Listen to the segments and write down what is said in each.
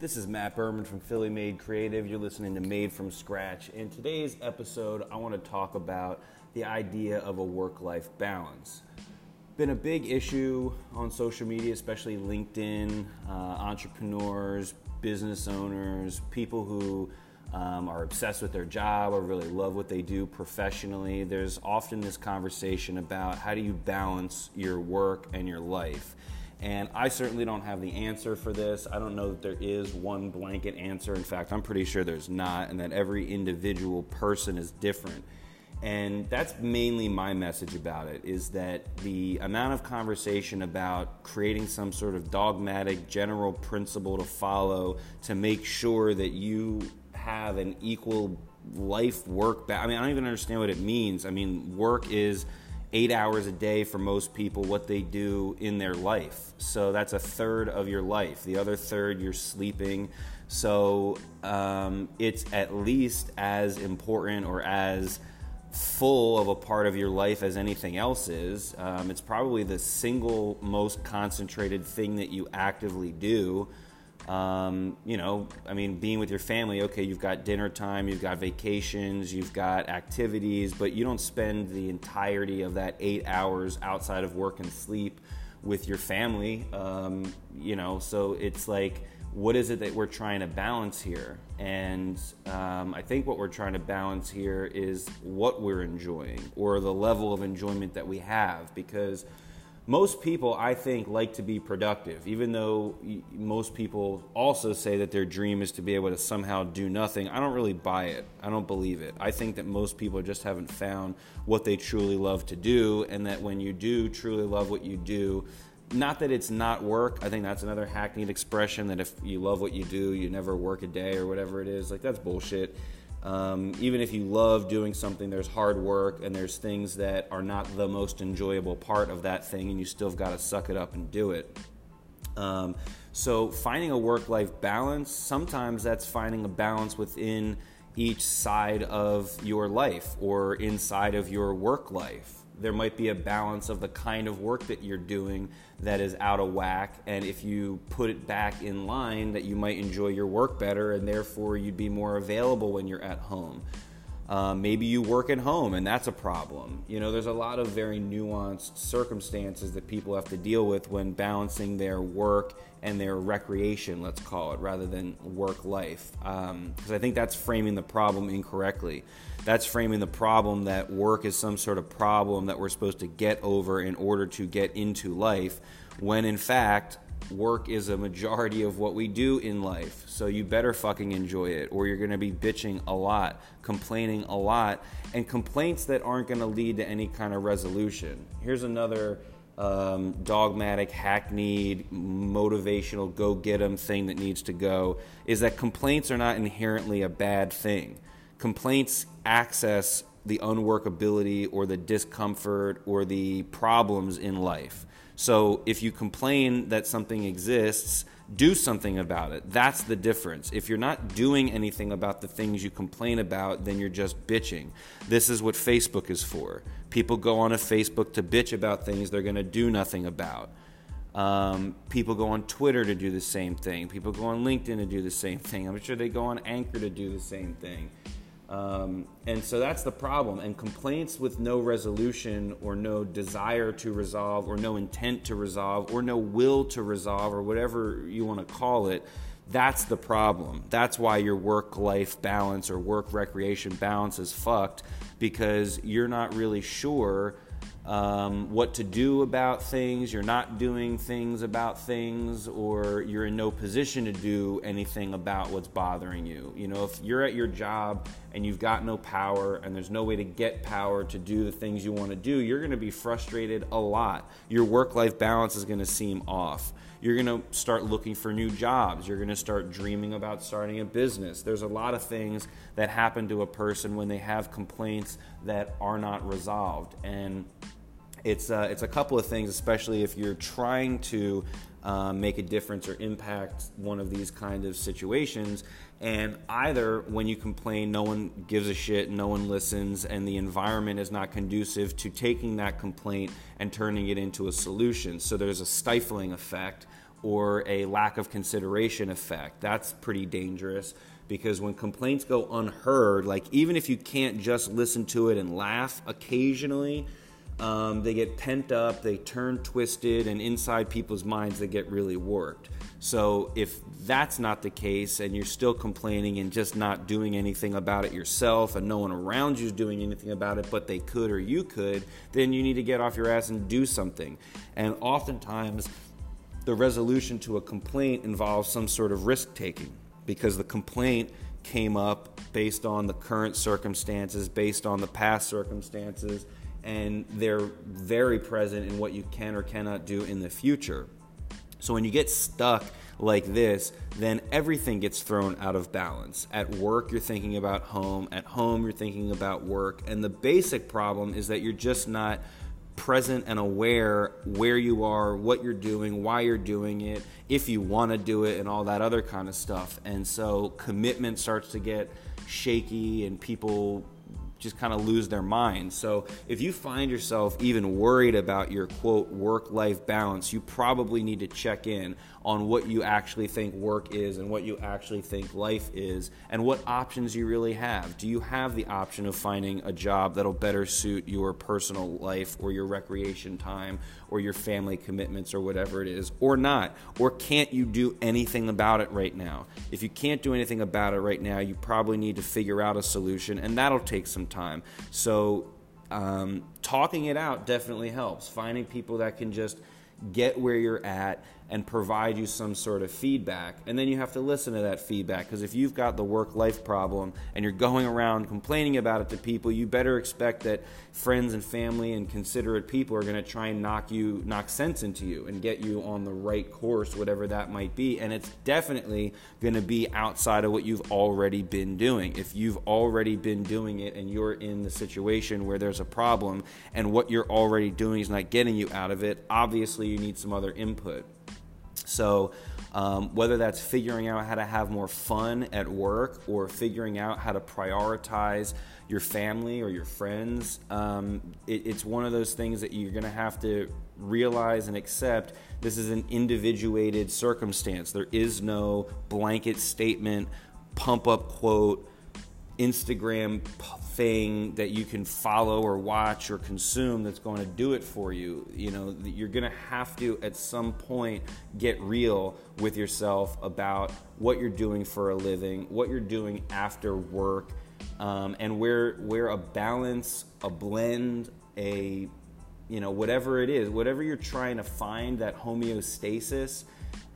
This is Matt Berman from Philly Made Creative. You're listening to Made from Scratch. In today's episode, I want to talk about the idea of a work life balance. Been a big issue on social media, especially LinkedIn, uh, entrepreneurs, business owners, people who um, are obsessed with their job or really love what they do professionally. There's often this conversation about how do you balance your work and your life. And I certainly don't have the answer for this. I don't know that there is one blanket answer. In fact, I'm pretty sure there's not, and that every individual person is different. And that's mainly my message about it is that the amount of conversation about creating some sort of dogmatic general principle to follow to make sure that you have an equal life work ba- I mean, I don't even understand what it means. I mean, work is eight hours a day for most people what they do in their life. So that's a third of your life. The other third, you're sleeping. So um, it's at least as important or as full of a part of your life as anything else is. Um, it's probably the single most concentrated thing that you actively do. Um, you know, I mean, being with your family, okay, you've got dinner time, you've got vacations, you've got activities, but you don't spend the entirety of that eight hours outside of work and sleep with your family. Um, you know, so it's like, what is it that we're trying to balance here? And um, I think what we're trying to balance here is what we're enjoying or the level of enjoyment that we have because most people, I think, like to be productive, even though most people also say that their dream is to be able to somehow do nothing. I don't really buy it. I don't believe it. I think that most people just haven't found what they truly love to do, and that when you do truly love what you do, not that it's not work. I think that's another hackneyed expression that if you love what you do, you never work a day or whatever it is. Like, that's bullshit. Um, even if you love doing something, there's hard work and there's things that are not the most enjoyable part of that thing, and you still got to suck it up and do it. Um, so, finding a work life balance, sometimes that's finding a balance within each side of your life or inside of your work life there might be a balance of the kind of work that you're doing that is out of whack and if you put it back in line that you might enjoy your work better and therefore you'd be more available when you're at home um, maybe you work at home and that's a problem. You know there's a lot of very nuanced circumstances that people have to deal with when balancing their work and their recreation let's call it rather than work life. Because um, i think that's framing the problem incorrectly. That's framing the problem that work is some sort of problem that we're supposed to get over in order to get into life, when in fact, work is a majority of what we do in life. So you better fucking enjoy it, or you're gonna be bitching a lot, complaining a lot, and complaints that aren't gonna lead to any kind of resolution. Here's another. Um, dogmatic, hackneyed, motivational, go get 'em thing that needs to go is that complaints are not inherently a bad thing complaints access the unworkability or the discomfort or the problems in life. So if you complain that something exists, do something about it. That's the difference. If you're not doing anything about the things you complain about, then you're just bitching. This is what Facebook is for. People go on a Facebook to bitch about things they're going to do nothing about. Um, people go on Twitter to do the same thing. People go on LinkedIn to do the same thing. I'm sure they go on Anchor to do the same thing. Um, and so that's the problem. And complaints with no resolution or no desire to resolve or no intent to resolve or no will to resolve or whatever you want to call it, that's the problem. That's why your work life balance or work recreation balance is fucked because you're not really sure um, what to do about things, you're not doing things about things, or you're in no position to do anything about what's bothering you. You know, if you're at your job and you've got no power and there's no way to get power to do the things you want to do, you're going to be frustrated a lot. Your work life balance is going to seem off. You're going to start looking for new jobs. You're going to start dreaming about starting a business. There's a lot of things that happen to a person when they have complaints that are not resolved. And it's uh, it's a couple of things, especially if you're trying to um, make a difference or impact one of these kind of situations. And either when you complain, no one gives a shit, no one listens, and the environment is not conducive to taking that complaint and turning it into a solution. So there's a stifling effect or a lack of consideration effect. That's pretty dangerous because when complaints go unheard, like even if you can't just listen to it and laugh occasionally, um, they get pent up, they turn twisted, and inside people's minds they get really warped. So if that's not the case and you're still complaining and just not doing anything about it yourself and no one around you is doing anything about it but they could or you could, then you need to get off your ass and do something. And oftentimes the resolution to a complaint involves some sort of risk taking because the complaint came up based on the current circumstances, based on the past circumstances, and they're very present in what you can or cannot do in the future. So when you get stuck like this, then everything gets thrown out of balance. At work, you're thinking about home. At home, you're thinking about work. And the basic problem is that you're just not present and aware where you are, what you're doing, why you're doing it, if you want to do it, and all that other kind of stuff. And so commitment starts to get shaky, and people just kind of lose their mind. So if you find yourself even worried about your quote work life balance, you probably need to check in on what you actually think work is and what you actually think life is and what options you really have. Do you have the option of finding a job that'll better suit your personal life or your recreation time or your family commitments or whatever it is or not? Or can't you do anything about it right now? If you can't do anything about it right now, you probably need to figure out a solution and that'll take some time. So um, talking it out definitely helps. Finding people that can just get where you're at and provide you some sort of feedback. And then you have to listen to that feedback because if you've got the work life problem and you're going around complaining about it to people, you better expect that friends and family and considerate people are going to try and knock you knock sense into you and get you on the right course whatever that might be and it's definitely going to be outside of what you've already been doing. If you've already been doing it and you're in the situation where there's a problem and what you're already doing is not getting you out of it, obviously you need some other input. So, um, whether that's figuring out how to have more fun at work or figuring out how to prioritize your family or your friends, um, it, it's one of those things that you're going to have to realize and accept. This is an individuated circumstance. There is no blanket statement, pump up quote, Instagram thing that you can follow or watch or consume that's going to do it for you. You know, you're going to have to at some point get real with yourself about what you're doing for a living, what you're doing after work, um, and where where a balance, a blend, a you know whatever it is, whatever you're trying to find that homeostasis.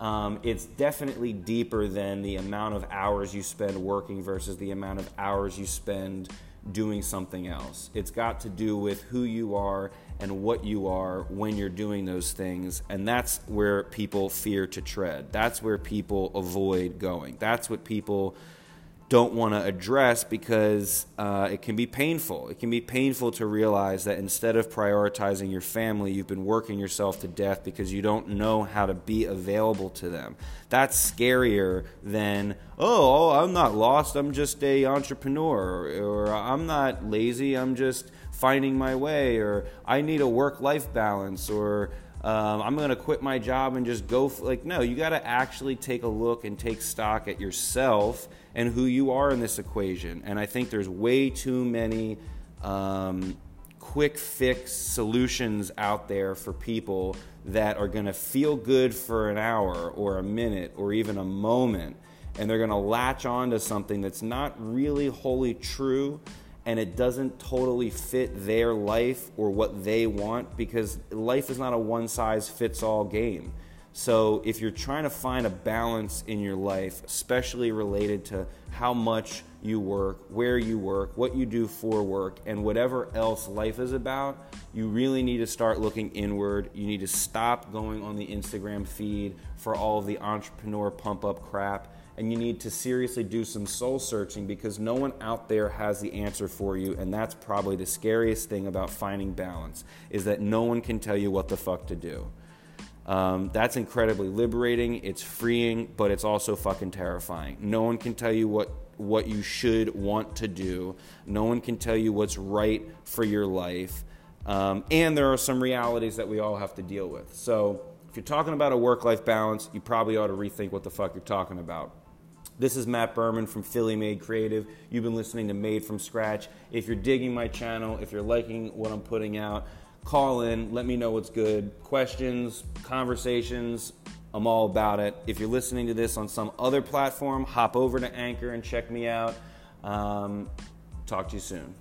Um, it's definitely deeper than the amount of hours you spend working versus the amount of hours you spend doing something else. It's got to do with who you are and what you are when you're doing those things. And that's where people fear to tread. That's where people avoid going. That's what people don't want to address because uh, it can be painful. It can be painful to realize that instead of prioritizing your family, you've been working yourself to death because you don't know how to be available to them. That's scarier than, oh, I'm not lost, I'm just a entrepreneur, or I'm not lazy, I'm just finding my way, or I need a work life balance, or um, I'm going to quit my job and just go. F-. Like, no, you got to actually take a look and take stock at yourself and who you are in this equation. And I think there's way too many um, quick fix solutions out there for people that are going to feel good for an hour or a minute or even a moment. And they're going to latch on to something that's not really wholly true and it doesn't totally fit their life or what they want because life is not a one size fits all game. So, if you're trying to find a balance in your life, especially related to how much you work, where you work, what you do for work, and whatever else life is about, you really need to start looking inward. You need to stop going on the Instagram feed for all of the entrepreneur pump up crap. And you need to seriously do some soul searching because no one out there has the answer for you. And that's probably the scariest thing about finding balance is that no one can tell you what the fuck to do. Um, that's incredibly liberating. It's freeing, but it's also fucking terrifying. No one can tell you what what you should want to do. No one can tell you what's right for your life. Um, and there are some realities that we all have to deal with. So If you're talking about a work life balance, you probably ought to rethink what the fuck you're talking about. This is Matt Berman from Philly Made Creative. You've been listening to Made from Scratch. If you're digging my channel, if you're liking what I'm putting out, call in, let me know what's good. Questions, conversations, I'm all about it. If you're listening to this on some other platform, hop over to Anchor and check me out. Um, talk to you soon.